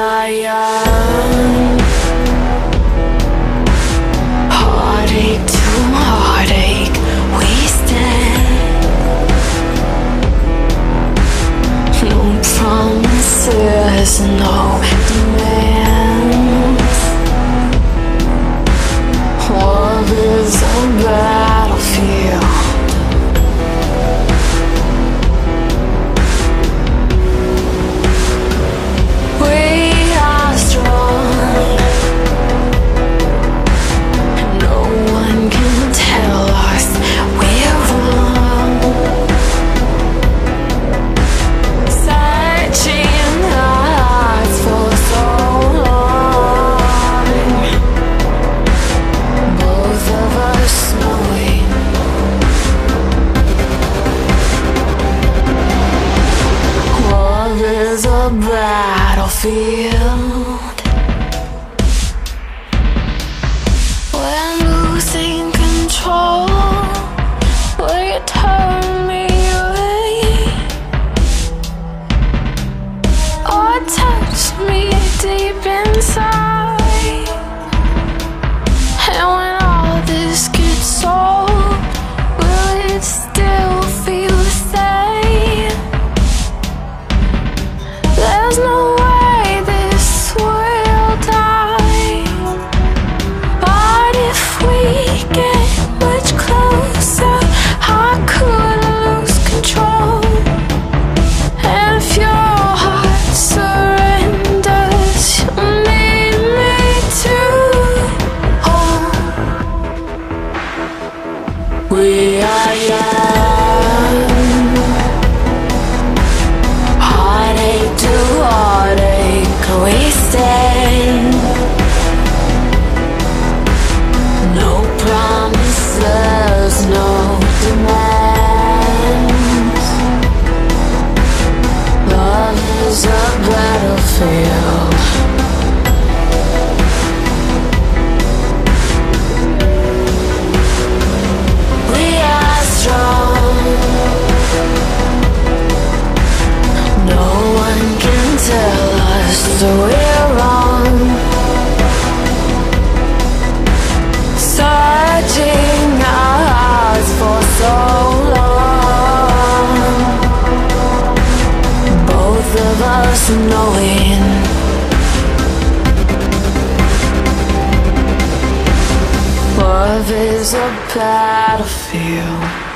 are Heartache to heartache We stand No promises, no demands is a battlefield. battlefield so knowing. Love is a battlefield.